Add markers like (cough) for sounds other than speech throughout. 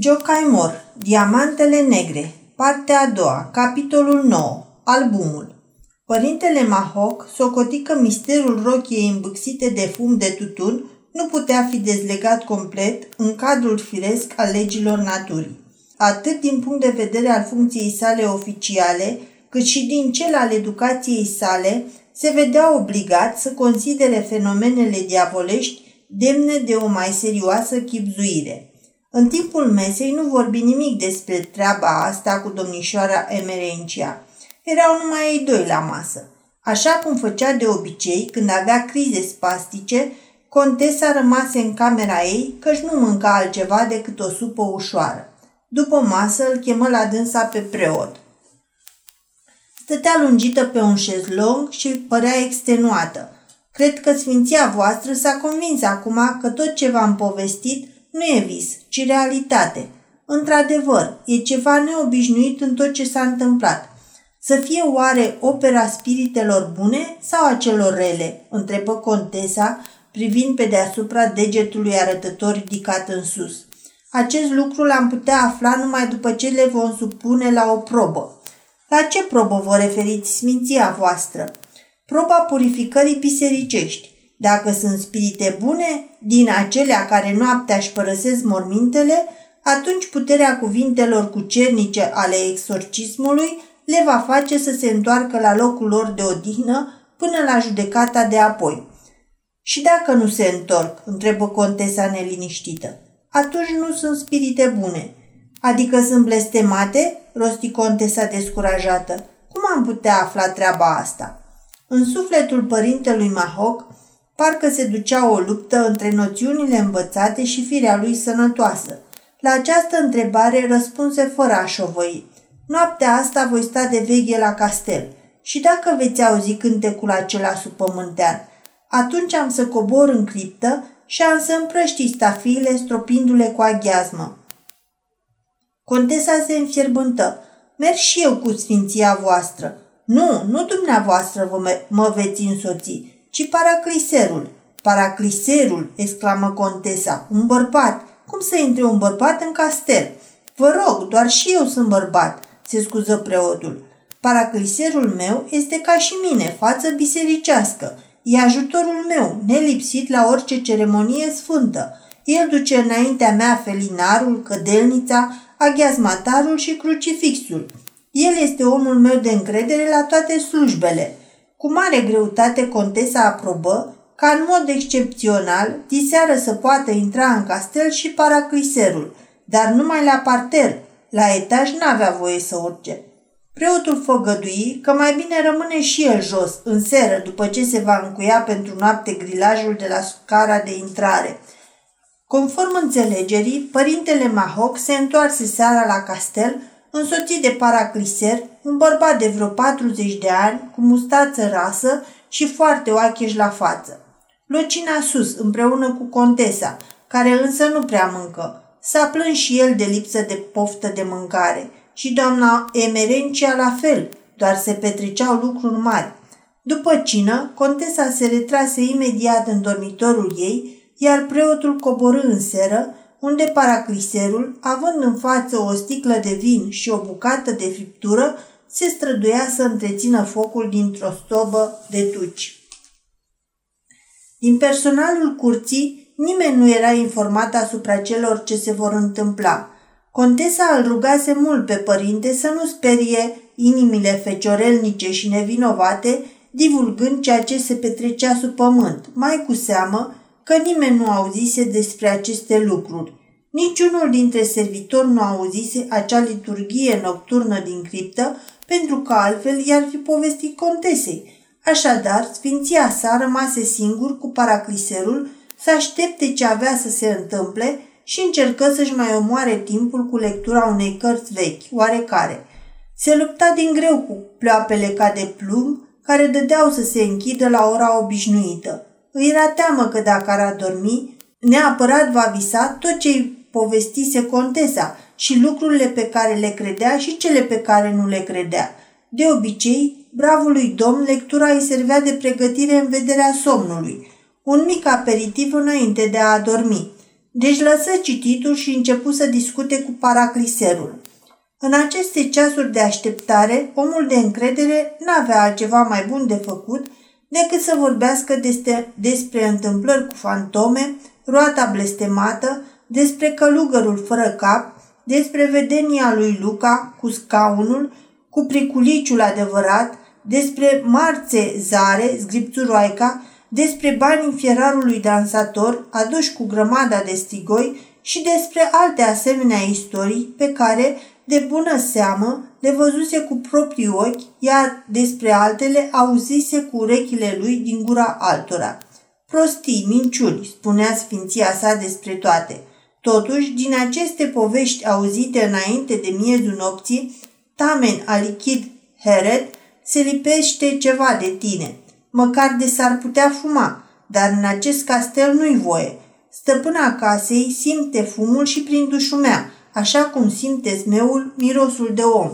Jocaimor, Diamantele Negre, partea a doua, capitolul 9, albumul. Părintele Mahoc socoti că misterul rochiei îmbâxite de fum de tutun nu putea fi dezlegat complet în cadrul firesc al legilor naturii. Atât din punct de vedere al funcției sale oficiale, cât și din cel al educației sale, se vedea obligat să considere fenomenele diavolești demne de o mai serioasă chipzuire – în timpul mesei nu vorbi nimic despre treaba asta cu domnișoara Emerencia. Erau numai ei doi la masă. Așa cum făcea de obicei când avea crize spastice, contesa rămase în camera ei căci nu mânca altceva decât o supă ușoară. După masă îl chemă la dânsa pe preot. Stătea lungită pe un șezlong și părea extenuată. Cred că sfinția voastră s-a convins acum că tot ce v-am povestit nu e vis, ci realitate. Într-adevăr, e ceva neobișnuit în tot ce s-a întâmplat. Să fie oare opera spiritelor bune sau a celor rele? întrebă contesa, privind pe deasupra degetului arătător ridicat în sus. Acest lucru l-am putea afla numai după ce le vom supune la o probă. La ce probă vă referiți, sminția voastră? Proba purificării bisericești. Dacă sunt spirite bune, din acelea care noaptea își părăsesc mormintele, atunci puterea cuvintelor cucernice ale exorcismului le va face să se întoarcă la locul lor de odihnă până la judecata de apoi. Și dacă nu se întorc, întrebă contesa neliniștită, atunci nu sunt spirite bune. Adică sunt blestemate? rosti contesa descurajată. Cum am putea afla treaba asta? În sufletul părintelui Mahoc Parcă se ducea o luptă între noțiunile învățate și firea lui sănătoasă. La această întrebare răspunse fără a șovăi. Noaptea asta voi sta de veche la castel și dacă veți auzi cântecul acela supământean, atunci am să cobor în criptă și am să împrăști stafiile stropindu-le cu aghiazmă. Contesa se înfierbântă. Merg și eu cu sfinția voastră. Nu, nu dumneavoastră vă mă veți însoți, ci paracliserul. Paracliserul, exclamă contesa, un bărbat. Cum să intre un bărbat în castel? Vă rog, doar și eu sunt bărbat, se scuză preotul. Paracliserul meu este ca și mine, față bisericească. E ajutorul meu, nelipsit la orice ceremonie sfântă. El duce înaintea mea felinarul, cădelnița, aghiazmatarul și crucifixul. El este omul meu de încredere la toate slujbele. Cu mare greutate contesa aprobă ca în mod excepțional diseară să poată intra în castel și paracliserul, dar numai la parter, la etaj n-avea voie să urce. Preotul făgădui că mai bine rămâne și el jos, în seră, după ce se va încuia pentru noapte grilajul de la scara de intrare. Conform înțelegerii, părintele Mahoc se întoarse seara la castel însoțit de paracliser, un bărbat de vreo 40 de ani, cu mustață rasă și foarte oacheș la față. Locina sus, împreună cu contesa, care însă nu prea mâncă. S-a plâns și el de lipsă de poftă de mâncare și doamna Emerencia la fel, doar se petreceau lucruri mari. După cină, contesa se retrase imediat în dormitorul ei, iar preotul coborâ în seră, unde paracliserul, având în față o sticlă de vin și o bucată de friptură, se străduia să întrețină focul dintr-o stobă de tuci. Din personalul curții, nimeni nu era informat asupra celor ce se vor întâmpla. Contesa îl rugase mult pe părinte să nu sperie inimile feciorelnice și nevinovate, divulgând ceea ce se petrecea sub pământ, mai cu seamă că nimeni nu auzise despre aceste lucruri. Niciunul dintre servitori nu auzise acea liturghie nocturnă din criptă, pentru că altfel i-ar fi povestit contesei. Așadar, sfinția sa rămase singur cu paracliserul să aștepte ce avea să se întâmple și încercă să-și mai omoare timpul cu lectura unei cărți vechi, oarecare. Se lupta din greu cu ploapele ca de plumb, care dădeau să se închidă la ora obișnuită. Îi era teamă că dacă ar adormi, neapărat va visa tot ce îi povestise contesa și lucrurile pe care le credea și cele pe care nu le credea. De obicei, bravului domn, lectura îi servea de pregătire în vederea somnului, un mic aperitiv înainte de a adormi. Deci lăsă cititul și începu să discute cu paracliserul. În aceste ceasuri de așteptare, omul de încredere n-avea altceva mai bun de făcut decât să vorbească despre, despre întâmplări cu fantome, roata blestemată, despre călugărul fără cap, despre vedenia lui Luca cu scaunul, cu priculiciul adevărat, despre Marțe Zare, zgripțuroaica, despre banii fierarului dansator aduși cu grămada de stigoi și despre alte asemenea istorii pe care, de bună seamă, le văzuse cu proprii ochi, iar despre altele auzise cu urechile lui din gura altora. Prostii, minciuni, spunea sfinția sa despre toate. Totuși, din aceste povești auzite înainte de miezul nopții, Tamen Alichid Heret se lipește ceva de tine. Măcar de s-ar putea fuma, dar în acest castel nu-i voie. Stăpâna casei simte fumul și prin dușumea, așa cum simte zmeul mirosul de om.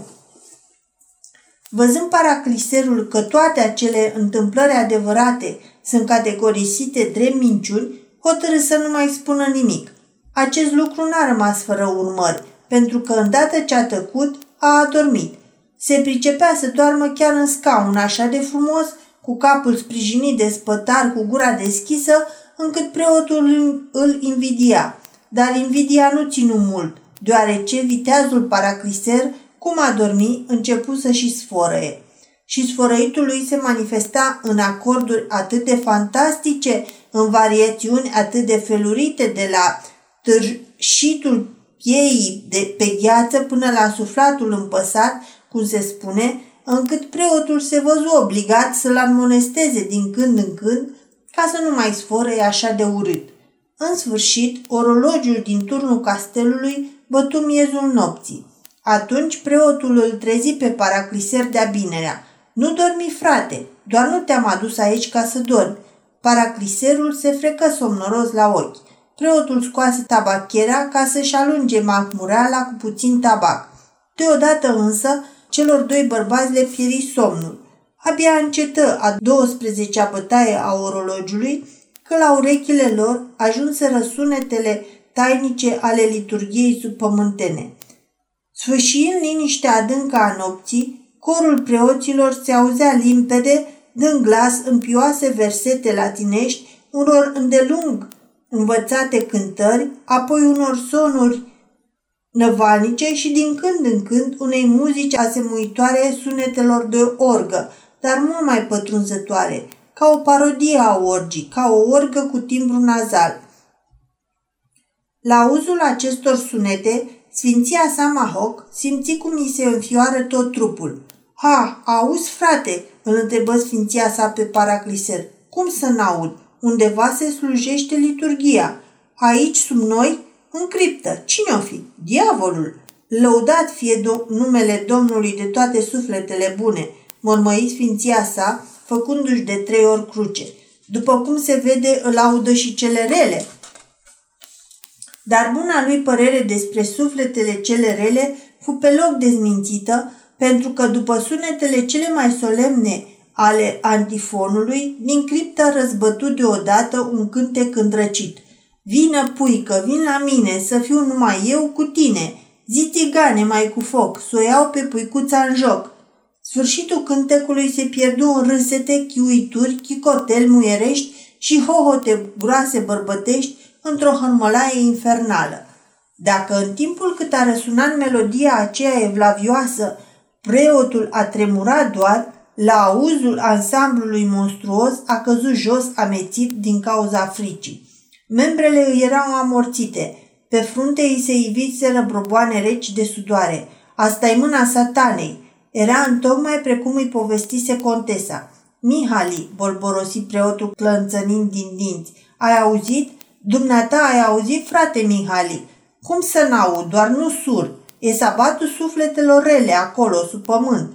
Văzând paracliserul că toate acele întâmplări adevărate sunt categorisite drept minciuni, hotărâ să nu mai spună nimic. Acest lucru n-a rămas fără urmări, pentru că îndată ce a tăcut, a adormit. Se pricepea să doarmă chiar în scaun așa de frumos, cu capul sprijinit de spătar, cu gura deschisă, încât preotul îl invidia. Dar invidia nu ținu mult, deoarece viteazul paracliser, cum a dormit, început să și sforăie. Și sfărăitul lui se manifesta în acorduri atât de fantastice, în variațiuni atât de felurite de la târșitul cheii de pe gheață până la suflatul împăsat, cum se spune, încât preotul se văzu obligat să-l admonesteze din când în când ca să nu mai sforăie așa de urât. În sfârșit, orologiul din turnul castelului bătu miezul nopții. Atunci preotul îl trezi pe paracliser de-a binerea. Nu dormi, frate, doar nu te-am adus aici ca să dormi. Paracliserul se frecă somnoros la ochi. Preotul scoase tabachera ca să-și alunge mahmureala cu puțin tabac. Deodată însă, celor doi bărbați le fieri somnul. Abia încetă a 12-a bătaie a orologiului, că la urechile lor ajunseră sunetele tainice ale liturgiei subpământene. Sfâșiind liniștea adâncă a nopții, corul preoților se auzea limpede, dând glas în pioase versete latinești, unor îndelung învățate cântări, apoi unor sonuri năvalnice și din când în când unei muzici asemuitoare sunetelor de orgă, dar mult mai pătrunzătoare, ca o parodie a orgii, ca o orgă cu timbru nazal. La auzul acestor sunete, Sfinția sa Mahoc simți cum îi se înfioară tot trupul. Ha, auzi, frate?" îl întrebă Sfinția sa pe paracliser. Cum să n-aud? Undeva se slujește liturgia. Aici, sub noi, în criptă. Cine o fi? Diavolul. Lăudat fie do- numele Domnului de toate sufletele bune, mormăi sfinția sa, făcându-și de trei ori cruce. După cum se vede, îl audă și cele rele. Dar buna lui părere despre sufletele cele rele fu pe loc dezmințită, pentru că după sunetele cele mai solemne ale antifonului, din criptă răzbătut deodată un cântec îndrăcit. Vină, puică, vin la mine, să fiu numai eu cu tine. Zitigane mai cu foc, să o iau pe puicuța în joc. Sfârșitul cântecului se pierdu în râsete, chiuituri, chicotel muierești și hohote groase bărbătești într-o hărmălaie infernală. Dacă în timpul cât a răsunat melodia aceea evlavioasă, preotul a tremurat doar, la auzul ansamblului monstruos a căzut jos amețit din cauza fricii. Membrele îi erau amorțite, pe frunte îi se iviseră broboane reci de sudoare. asta e mâna satanei. Era întocmai precum îi povestise contesa. Mihali, bolborosi preotul clănțănind din dinți, ai auzit? Dumneata ai auzit, frate Mihali? Cum să n-aud, doar nu sur. E sabatul sufletelor rele acolo, sub pământ.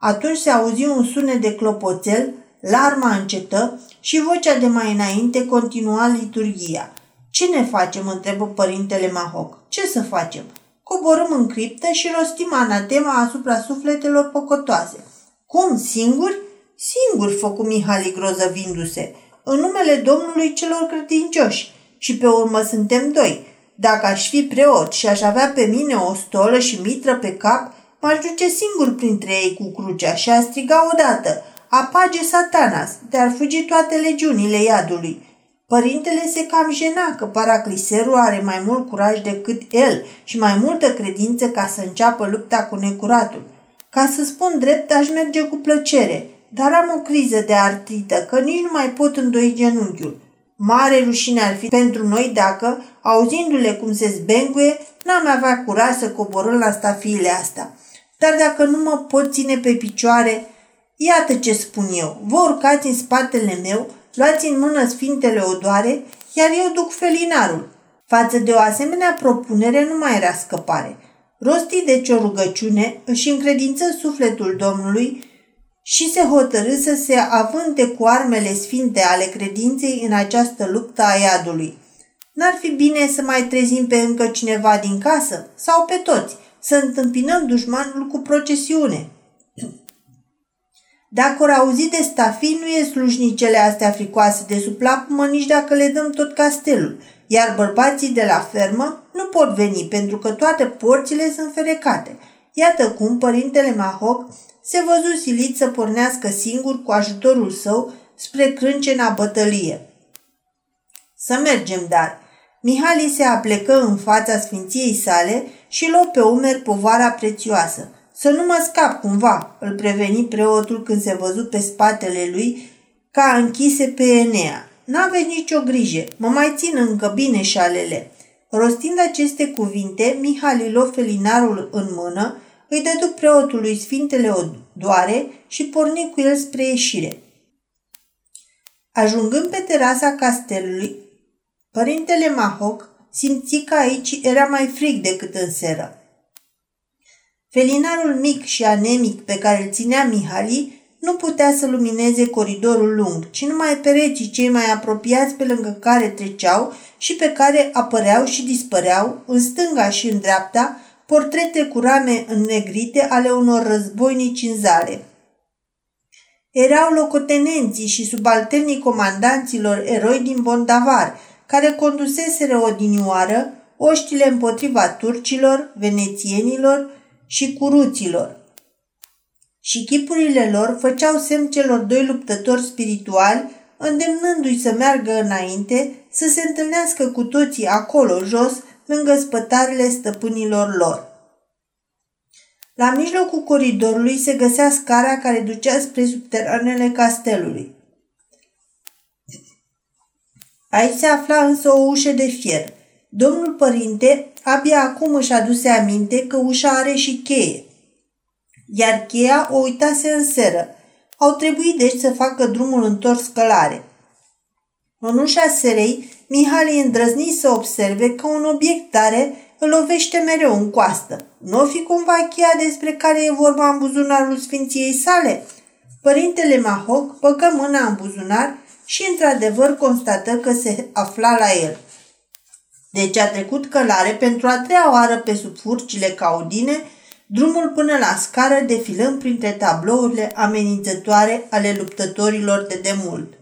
Atunci se auzi un sunet de clopoțel, larma încetă și vocea de mai înainte continua liturgia. Ce ne facem?" întrebă părintele Mahoc. Ce să facem?" Coborâm în criptă și rostim anatema asupra sufletelor pocotoase. Cum, singuri?" Singuri, făcu Mihali grozăvindu-se, în numele Domnului celor credincioși. Și pe urmă suntem doi. Dacă aș fi preot și aș avea pe mine o stolă și mitră pe cap, m-aș duce singur printre ei cu crucea și a striga odată, apage satanas, de-ar fugi toate legiunile iadului. Părintele se cam jena că paracliserul are mai mult curaj decât el și mai multă credință ca să înceapă lupta cu necuratul. Ca să spun drept, aș merge cu plăcere, dar am o criză de artrită, că nici nu mai pot îndoi genunchiul. Mare rușine ar fi pentru noi dacă, auzindu-le cum se zbenguie, n-am avea curaj să coborâm la stafiile astea. Dar dacă nu mă pot ține pe picioare, iată ce spun eu. Vă urcați în spatele meu, luați în mână sfintele odoare, iar eu duc felinarul. Față de o asemenea propunere nu mai era scăpare. Rosti deci o rugăciune, își încredință sufletul Domnului și se hotărâ să se avânte cu armele sfinte ale credinței în această luptă a iadului. N-ar fi bine să mai trezim pe încă cineva din casă sau pe toți, să întâmpinăm dușmanul cu procesiune. (clears throat) Dacă ori auzi de stafii, nu e slujnicele astea fricoase de sub lapumă nici dacă le dăm tot castelul, iar bărbații de la fermă nu pot veni pentru că toate porțile sunt ferecate. Iată cum părintele Mahoc se văzu silit să pornească singur cu ajutorul său spre crâncena bătălie. Să mergem, dar. Mihali se aplecă în fața sfinției sale și luă pe umeri povara prețioasă. Să nu mă scap cumva, îl preveni preotul când se văzu pe spatele lui ca închise pe Enea. N-aveți nicio grijă, mă mai țin încă bine șalele. Rostind aceste cuvinte, Mihali luă felinarul în mână îi dădu preotului sfintele odoare și porni cu el spre ieșire. Ajungând pe terasa castelului, părintele Mahoc simți că aici era mai frig decât în seră. Felinarul mic și anemic pe care îl ținea Mihali nu putea să lumineze coridorul lung, ci numai pereții cei mai apropiați pe lângă care treceau și pe care apăreau și dispăreau, în stânga și în dreapta, portrete cu rame înnegrite ale unor războinici în zale. Erau locotenenții și subalternii comandanților eroi din Bondavar, care conduseseră odinioară oștile împotriva turcilor, venețienilor și curuților. Și chipurile lor făceau semn celor doi luptători spirituali, îndemnându-i să meargă înainte, să se întâlnească cu toții acolo jos, lângă spătarele stăpânilor lor. La mijlocul coridorului se găsea scara care ducea spre subteranele castelului. Aici se afla însă o ușă de fier. Domnul părinte abia acum își aduse aminte că ușa are și cheie, iar cheia o uitase în seră. Au trebuit deci să facă drumul întors călare. În ușa serei, Mihali îndrăzni să observe că un obiect tare îl lovește mereu în coastă. Nu o fi cumva cheia despre care e vorba în buzunarul sfinției sale? Părintele Mahoc băgă mâna în buzunar și într-adevăr constată că se afla la el. Deci a trecut călare pentru a treia oară pe sub furcile caudine, drumul până la scară defilând printre tablourile amenințătoare ale luptătorilor de demult.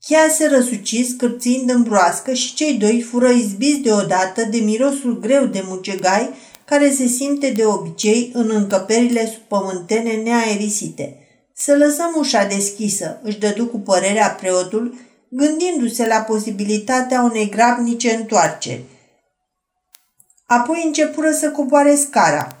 Cheia se răsuci scârțind în broască și cei doi fură izbiți deodată de mirosul greu de mucegai care se simte de obicei în încăperile subpământene neaerisite. Să lăsăm ușa deschisă, își dădu cu părerea preotul, gândindu-se la posibilitatea unei grabnice întoarceri. Apoi începură să coboare scara.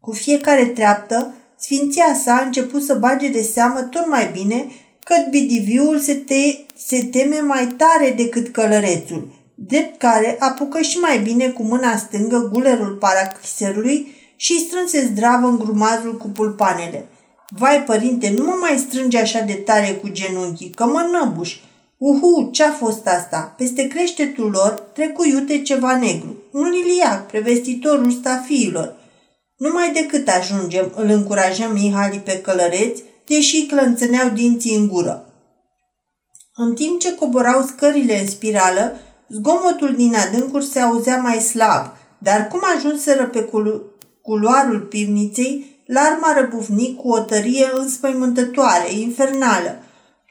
Cu fiecare treaptă, sfinția sa a început să bage de seamă tot mai bine că bidiviul se, te, se teme mai tare decât călărețul, drept care apucă și mai bine cu mâna stângă gulerul paracriserului și strânse zdravă în grumazul cu pulpanele. Vai, părinte, nu mă mai strânge așa de tare cu genunchii, că mă năbuș. Uhu, ce-a fost asta? Peste creștetul lor trecu iute ceva negru. Un liliac, prevestitorul stafiilor. Numai decât ajungem, îl încurajăm Mihali pe călăreți, deși clănțăneau dinții în gură. În timp ce coborau scările în spirală, zgomotul din adâncuri se auzea mai slab, dar cum ajunseră pe culoarul pivniței, larma răbufni cu o tărie înspăimântătoare, infernală.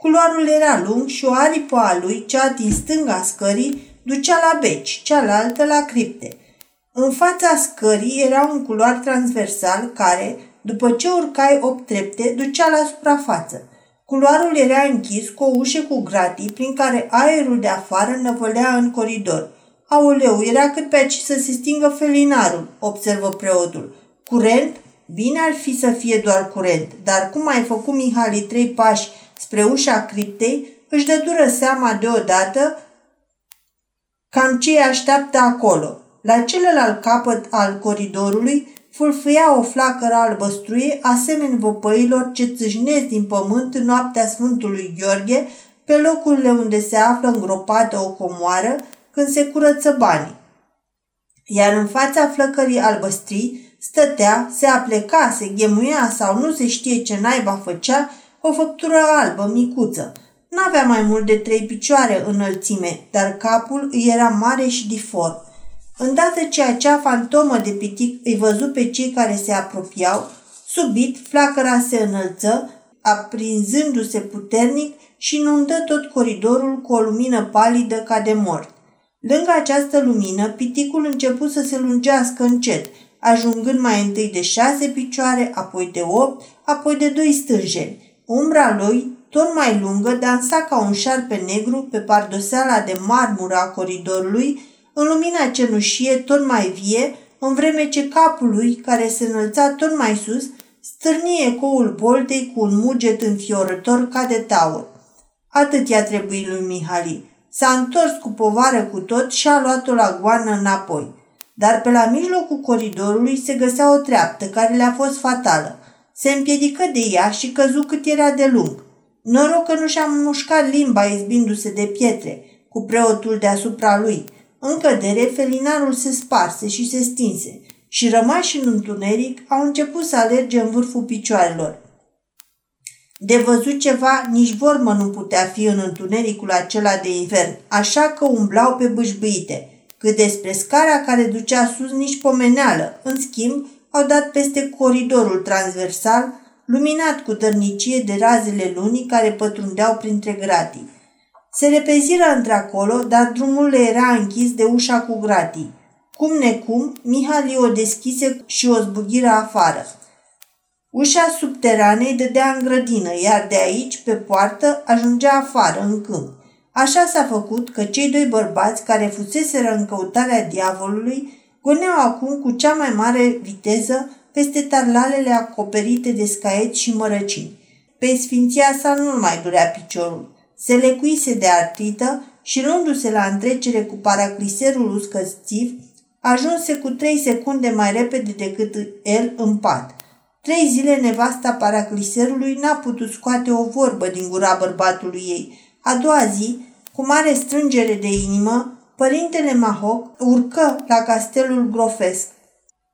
Culoarul era lung și o aripă a lui, cea din stânga scării, ducea la beci, cealaltă la cripte. În fața scării era un culoar transversal care, după ce urcai opt trepte, ducea la suprafață. Culoarul era închis cu o ușă cu gratii prin care aerul de afară năvălea în coridor. Aoleu, era cât pe aici să se stingă felinarul, observă preotul. Curent? Bine ar fi să fie doar curent, dar cum ai făcut Mihali trei pași spre ușa criptei, își dă dură seama deodată cam ce așteaptă acolo. La celălalt capăt al coridorului fulfâia o flacără albăstruie, asemeni vopăilor ce țâșnesc din pământ în noaptea Sfântului Gheorghe, pe locurile unde se află îngropată o comoară când se curăță banii. Iar în fața flăcării albăstrii stătea, se apleca, se ghemuia sau nu se știe ce naiba făcea, o făptură albă, micuță. N-avea mai mult de trei picioare înălțime, dar capul îi era mare și diform. Îndată ce acea fantomă de pitic îi văzu pe cei care se apropiau, subit flacăra se înălță, aprinzându-se puternic și inundă tot coridorul cu o lumină palidă ca de mort. Lângă această lumină, piticul început să se lungească încet, ajungând mai întâi de șase picioare, apoi de opt, apoi de doi stânjeni. Umbra lui, tot mai lungă, dansa ca un șarpe negru pe pardoseala de marmură a coridorului, în lumina cenușie tot mai vie, în vreme ce capul lui, care se înălța tot mai sus, stârnie ecoul boltei cu un muget înfiorător ca de taur. Atât i-a trebuit lui Mihali. S-a întors cu povară cu tot și a luat-o la goană înapoi. Dar pe la mijlocul coridorului se găsea o treaptă care le-a fost fatală. Se împiedică de ea și căzu cât era de lung. Noroc că nu și-a mușcat limba izbindu-se de pietre, cu preotul deasupra lui. În cădere, felinarul se sparse și se stinse și rămași în întuneric au început să alerge în vârful picioarelor. De văzut ceva, nici vorbă nu putea fi în întunericul acela de invern, așa că umblau pe bâșbâite. Cât despre scara care ducea sus, nici pomeneală. În schimb, au dat peste coridorul transversal, luminat cu dărnicie de razele lunii care pătrundeau printre gratii. Se repeziră într-acolo, dar drumul le era închis de ușa cu gratii. Cum necum, Mihali o deschise și o zbugiră afară. Ușa subteranei dădea în grădină, iar de aici, pe poartă, ajungea afară, în câmp. Așa s-a făcut că cei doi bărbați care fuseseră în căutarea diavolului goneau acum cu cea mai mare viteză peste tarlalele acoperite de scaiet și mărăcini. Pe sfinția sa nu mai durea piciorul. Se lecuise de artrită și luându-se la întrecere cu paracliserul uscățiv, ajunse cu trei secunde mai repede decât el în pat. Trei zile nevasta paracliserului n-a putut scoate o vorbă din gura bărbatului ei. A doua zi, cu mare strângere de inimă, părintele Mahoc urcă la castelul grofesc.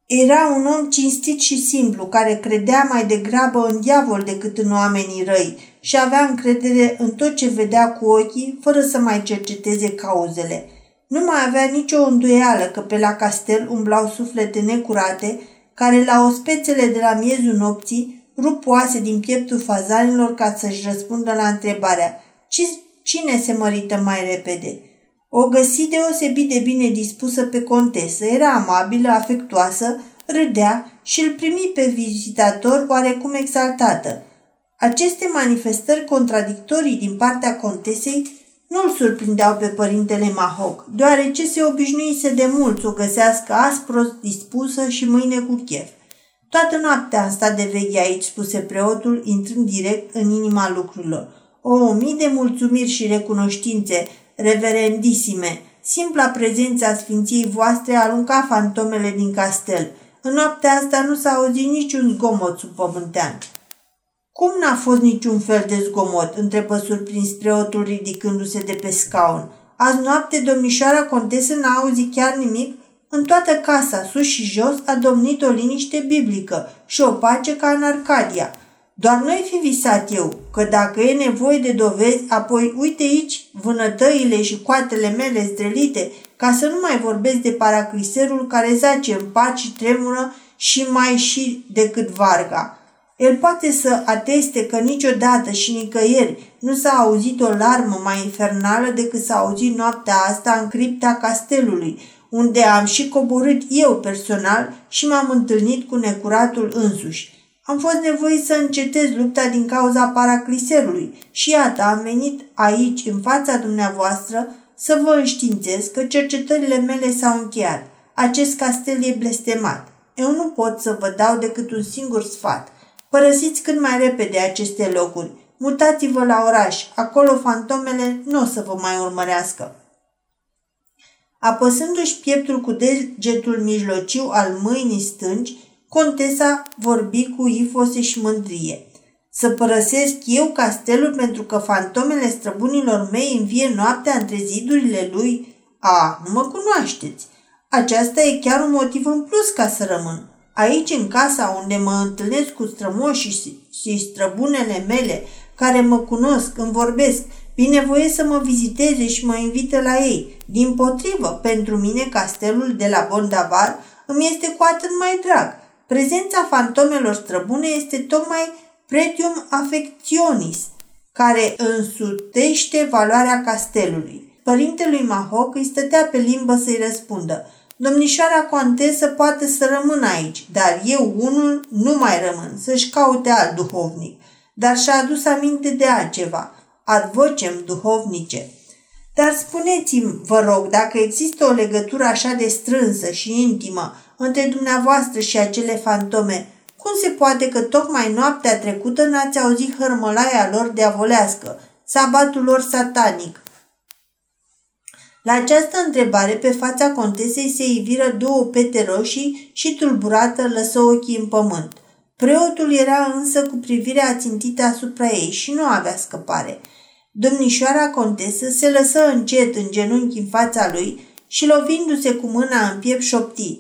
Era un om cinstit și simplu, care credea mai degrabă în diavol decât în oamenii răi și avea încredere în tot ce vedea cu ochii, fără să mai cerceteze cauzele. Nu mai avea nicio îndoială că pe la castel umblau suflete necurate, care la ospețele de la miezul nopții rup oase din pieptul fazanilor ca să-și răspundă la întrebarea cine se mărită mai repede? O găsi deosebit de bine dispusă pe contesă, era amabilă, afectuoasă, râdea și îl primi pe vizitator oarecum exaltată. Aceste manifestări contradictorii din partea contesei nu îl surprindeau pe părintele Mahoc, deoarece se obișnuise de mult să o găsească aspro dispusă și mâine cu chef. Toată noaptea am stat de veche aici, spuse preotul, intrând direct în inima lucrurilor. O mii de mulțumiri și recunoștințe, reverendisime, simpla prezența sfinției voastre arunca fantomele din castel. În noaptea asta nu s-a auzit niciun zgomot subpământean. Cum n-a fost niciun fel de zgomot?" întrebă surprins preotul ridicându-se de pe scaun. Azi noapte domnișoara contesă n-a auzit chiar nimic? În toată casa, sus și jos, a domnit o liniște biblică și o pace ca în Arcadia. Doar nu-i fi visat eu, că dacă e nevoie de dovezi, apoi uite aici vânătăile și coatele mele zdrelite, ca să nu mai vorbesc de paracliserul care zace în pace și tremură și mai și decât varga. El poate să ateste că niciodată și nicăieri nu s-a auzit o larmă mai infernală decât s-a auzit noaptea asta în cripta castelului, unde am și coborât eu personal și m-am întâlnit cu necuratul însuși. Am fost nevoit să încetez lupta din cauza paracliserului și iată, am venit aici, în fața dumneavoastră, să vă înștiințez că cercetările mele s-au încheiat. Acest castel e blestemat. Eu nu pot să vă dau decât un singur sfat. Părăsiți cât mai repede aceste locuri. Mutați-vă la oraș. Acolo fantomele nu o să vă mai urmărească. Apăsându-și pieptul cu degetul mijlociu al mâinii stângi, contesa vorbi cu ifose și mândrie. Să părăsesc eu castelul pentru că fantomele străbunilor mei învie noaptea între zidurile lui? A, nu mă cunoașteți. Aceasta e chiar un motiv în plus ca să rămân. Aici, în casa unde mă întâlnesc cu strămoșii și străbunele mele, care mă cunosc, îmi vorbesc, binevoie să mă viziteze și mă invită la ei. Din potrivă, pentru mine, castelul de la Bondavar îmi este cu atât mai drag. Prezența fantomelor străbune este tocmai pretium affectionis, care însutește valoarea castelului. Părintelui Mahoc îi stătea pe limbă să-i răspundă. Domnișoara contesă poate să rămână aici, dar eu unul nu mai rămân, să-și caute alt duhovnic. Dar și-a adus aminte de altceva, ad vocem duhovnice. Dar spuneți-mi, vă rog, dacă există o legătură așa de strânsă și intimă între dumneavoastră și acele fantome, cum se poate că tocmai noaptea trecută n-ați auzit hărmălaia lor diavolească, sabatul lor satanic? La această întrebare, pe fața contesei se iviră două pete roșii și tulburată lăsă ochii în pământ. Preotul era însă cu privirea ațintită asupra ei și nu avea scăpare. Domnișoara contesă se lăsă încet în genunchi în fața lui și lovindu-se cu mâna în piept șopti.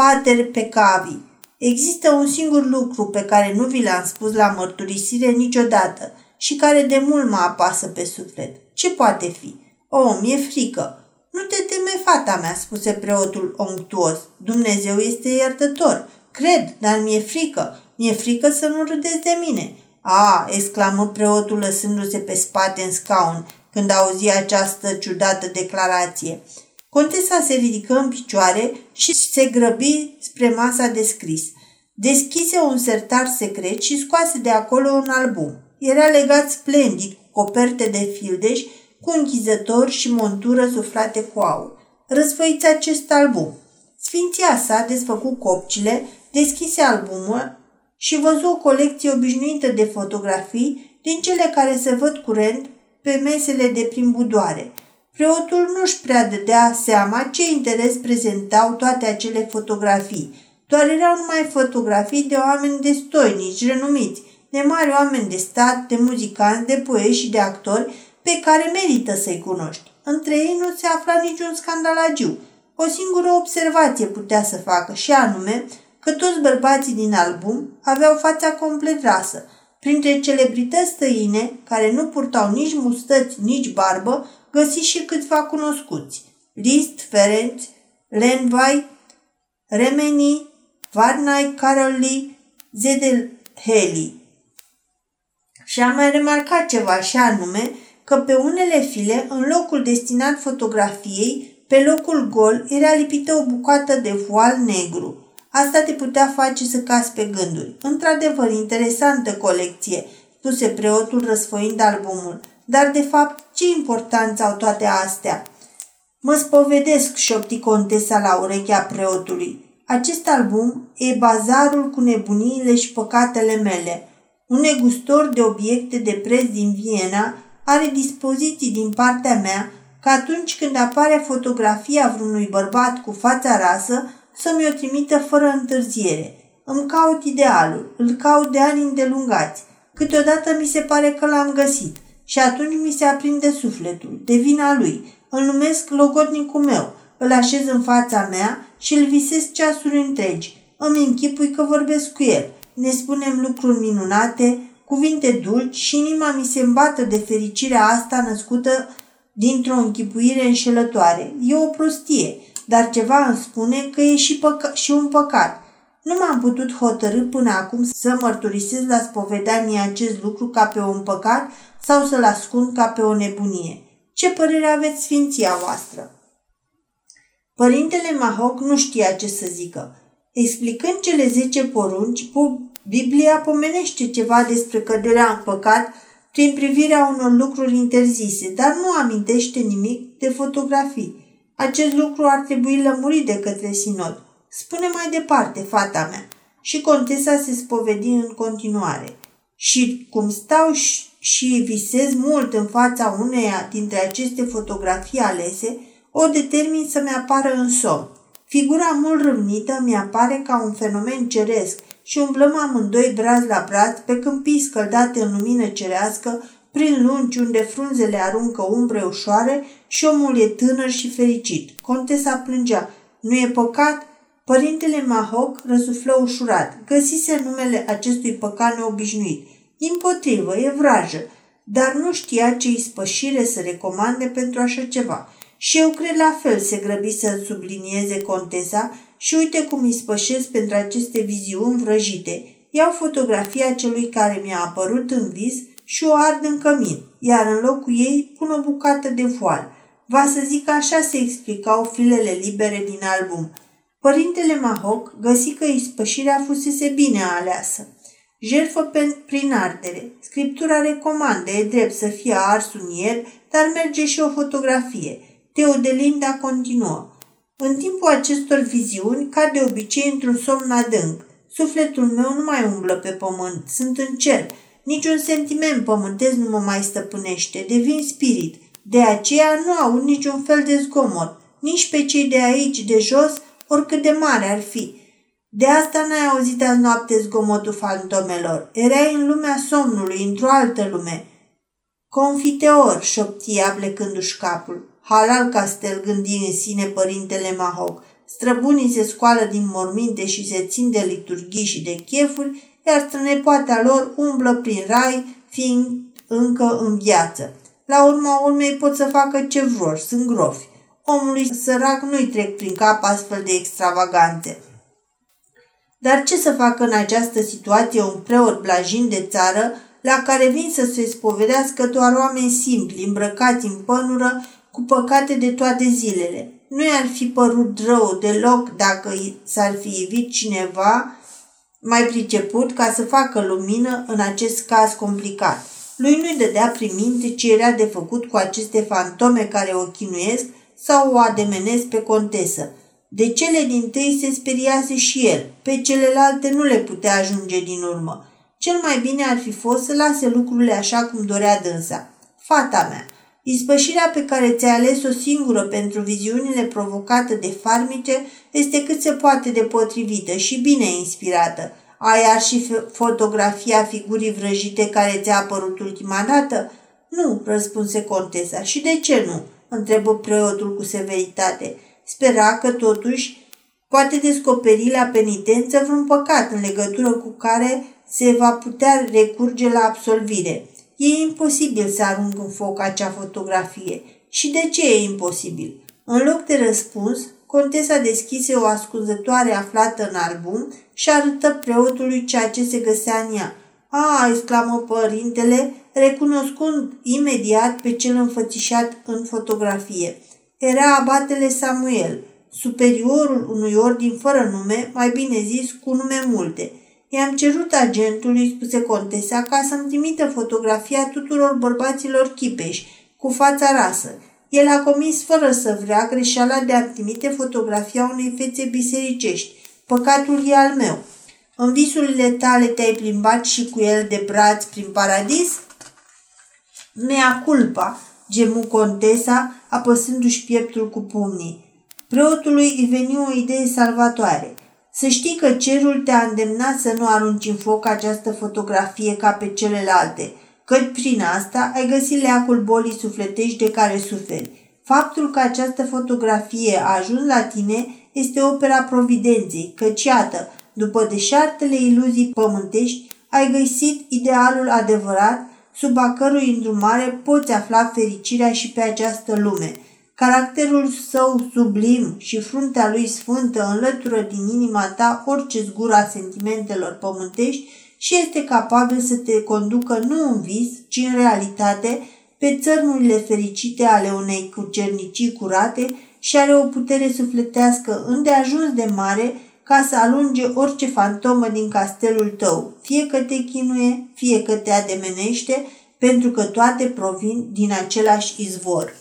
Pater pe cavi. Există un singur lucru pe care nu vi l-am spus la mărturisire niciodată și care de mult mă apasă pe suflet. Ce poate fi? O, mi-e frică. Nu te teme, fata mea, spuse preotul onctuos. Dumnezeu este iertător. Cred, dar mi-e frică. Mi-e frică să nu râdeți de mine. A, exclamă preotul lăsându-se pe spate în scaun când auzi această ciudată declarație. Contesa se ridică în picioare și se grăbi spre masa de scris. Deschise un sertar secret și scoase de acolo un album. Era legat splendid cu coperte de fildeș, cu închizător și montură suflate cu aur. Răsfăiți acest album. Sfinția sa desfăcu copcile, deschise albumul și văzu o colecție obișnuită de fotografii din cele care se văd curent pe mesele de prin budoare – Preotul nu-și prea dădea seama ce interes prezentau toate acele fotografii. Doar erau numai fotografii de oameni destoinici, renumiți, de mari oameni de stat, de muzicanți, de poeți și de actori pe care merită să-i cunoști. Între ei nu se afla niciun scandalagiu. O singură observație putea să facă și anume că toți bărbații din album aveau fața complet rasă. Printre celebrități străine, care nu purtau nici mustăți, nici barbă, găsi și câțiva cunoscuți. Liszt, Ferenc, Lenvai, Remeni, Varnai, Caroli, Zedelheli. Și am mai remarcat ceva și anume că pe unele file, în locul destinat fotografiei, pe locul gol era lipită o bucată de voal negru. Asta te putea face să cazi pe gânduri. Într-adevăr, interesantă colecție, spuse preotul răsfoind albumul. Dar, de fapt, ce importanță au toate astea? Mă spovedesc, șopti contesa la urechea preotului. Acest album e bazarul cu nebuniile și păcatele mele. Un negustor de obiecte de preț din Viena are dispoziții din partea mea că atunci când apare fotografia vreunui bărbat cu fața rasă, să mi-o trimită fără întârziere. Îmi caut idealul, îl caut de ani îndelungați. Câteodată mi se pare că l-am găsit – și atunci mi se aprinde sufletul, de vina lui. Îl numesc logodnicul meu, îl așez în fața mea și îl visez ceasuri întregi. Îmi închipui că vorbesc cu el. Ne spunem lucruri minunate, cuvinte dulci și inima mi se îmbată de fericirea asta născută dintr-o închipuire înșelătoare. E o prostie, dar ceva îmi spune că e și, păca- și un păcat. Nu m-am putut hotărâ până acum să mărturisesc la spovedanie acest lucru ca pe un păcat sau să-l ascund ca pe o nebunie. Ce părere aveți sfinția voastră? Părintele Mahoc nu știa ce să zică. Explicând cele zece porunci, Biblia pomenește ceva despre căderea în păcat prin privirea unor lucruri interzise, dar nu amintește nimic de fotografii. Acest lucru ar trebui lămurit de către sinod. Spune mai departe, fata mea. Și contesa se spovedi în continuare. Și cum stau și visez mult în fața uneia dintre aceste fotografii alese, o determin să-mi apară în somn. Figura mult râvnită mi-apare ca un fenomen ceresc și umblăm amândoi braț la braț pe câmpii scăldate în lumină cerească, prin lungi unde frunzele aruncă umbre ușoare și omul e tânăr și fericit. Contesa plângea. Nu e păcat? Părintele Mahoc răsuflă ușurat. Găsise numele acestui păcat neobișnuit. Din potrivă, e vrajă, dar nu știa ce ispășire să recomande pentru așa ceva. Și eu cred la fel, se grăbi să sublinieze contesa și uite cum îi spășesc pentru aceste viziuni vrăjite. Iau fotografia celui care mi-a apărut în vis și o ard în cămin, iar în locul ei pun o bucată de voal. Va să zic așa se explicau filele libere din album. Părintele Mahoc găsi că ispășirea fusese bine aleasă. Jerfă prin ardere. Scriptura recomandă, e drept să fie ars un ier, dar merge și o fotografie. Teodelinda continuă. În timpul acestor viziuni, ca de obicei într-un somn adânc. Sufletul meu nu mai umblă pe pământ, sunt în cer. Niciun sentiment pământesc nu mă mai stăpânește, devin spirit. De aceea nu au niciun fel de zgomot, nici pe cei de aici, de jos, oricât de mare ar fi. De asta n-ai auzit azi noapte zgomotul fantomelor. Erai în lumea somnului, într-o altă lume. Confiteor, șoptia plecându-și capul. Halal castel, gândi în sine părintele Mahoc. Străbunii se scoală din morminte și se țin de liturghii și de chefuri, iar strănepoata lor umblă prin rai, fiind încă în viață. La urma urmei pot să facă ce vor, sunt grofi. Omului sărac nu-i trec prin cap astfel de extravaganțe. Dar ce să facă în această situație un preot blajin de țară la care vin să se spovedească doar oameni simpli, îmbrăcați în pănură, cu păcate de toate zilele. Nu i-ar fi părut rău deloc dacă s-ar fi evit cineva mai priceput ca să facă lumină în acest caz complicat. Lui nu-i dădea prin minte ce era de făcut cu aceste fantome care o chinuiesc sau o ademenesc pe contesă. De cele din tâi se speriase și el, pe celelalte nu le putea ajunge din urmă. Cel mai bine ar fi fost să lase lucrurile așa cum dorea dânsa. Fata mea, Ispășirea pe care ți-ai ales-o singură pentru viziunile provocate de farmice este cât se poate de potrivită și bine inspirată. Ai ar și fotografia figurii vrăjite care ți-a apărut ultima dată? Nu, răspunse contesa. Și de ce nu? întrebă preotul cu severitate. Spera că totuși poate descoperi la penitență vreun păcat în legătură cu care se va putea recurge la absolvire. E imposibil să arunc în foc acea fotografie. Și de ce e imposibil? În loc de răspuns, contesa deschise o ascunzătoare aflată în album și arătă preotului ceea ce se găsea în ea. A, exclamă părintele, recunoscând imediat pe cel înfățișat în fotografie. Era abatele Samuel, superiorul unui ordin fără nume, mai bine zis cu nume multe – I-am cerut agentului, spuse contesa, ca să-mi trimită fotografia tuturor bărbaților chipeși, cu fața rasă. El a comis fără să vrea greșeala de a trimite fotografia unei fețe bisericești. Păcatul e al meu. În visurile tale te-ai plimbat și cu el de braț prin paradis? Mea culpa, gemu contesa, apăsându-și pieptul cu pumnii. Preotului îi veni o idee salvatoare. Să știi că cerul te-a îndemnat să nu arunci în foc această fotografie ca pe celelalte, că prin asta ai găsit leacul bolii sufletești de care suferi. Faptul că această fotografie a ajuns la tine este opera providenței, căci iată, după deșartele iluzii pământești, ai găsit idealul adevărat sub a cărui îndrumare poți afla fericirea și pe această lume – Caracterul său sublim și fruntea lui sfântă înlătură din inima ta orice zgura sentimentelor pământești și este capabil să te conducă nu în vis, ci în realitate, pe țărmurile fericite ale unei cucernicii curate și are o putere sufletească îndeajuns de mare ca să alunge orice fantomă din castelul tău, fie că te chinuie, fie că te ademenește, pentru că toate provin din același izvor.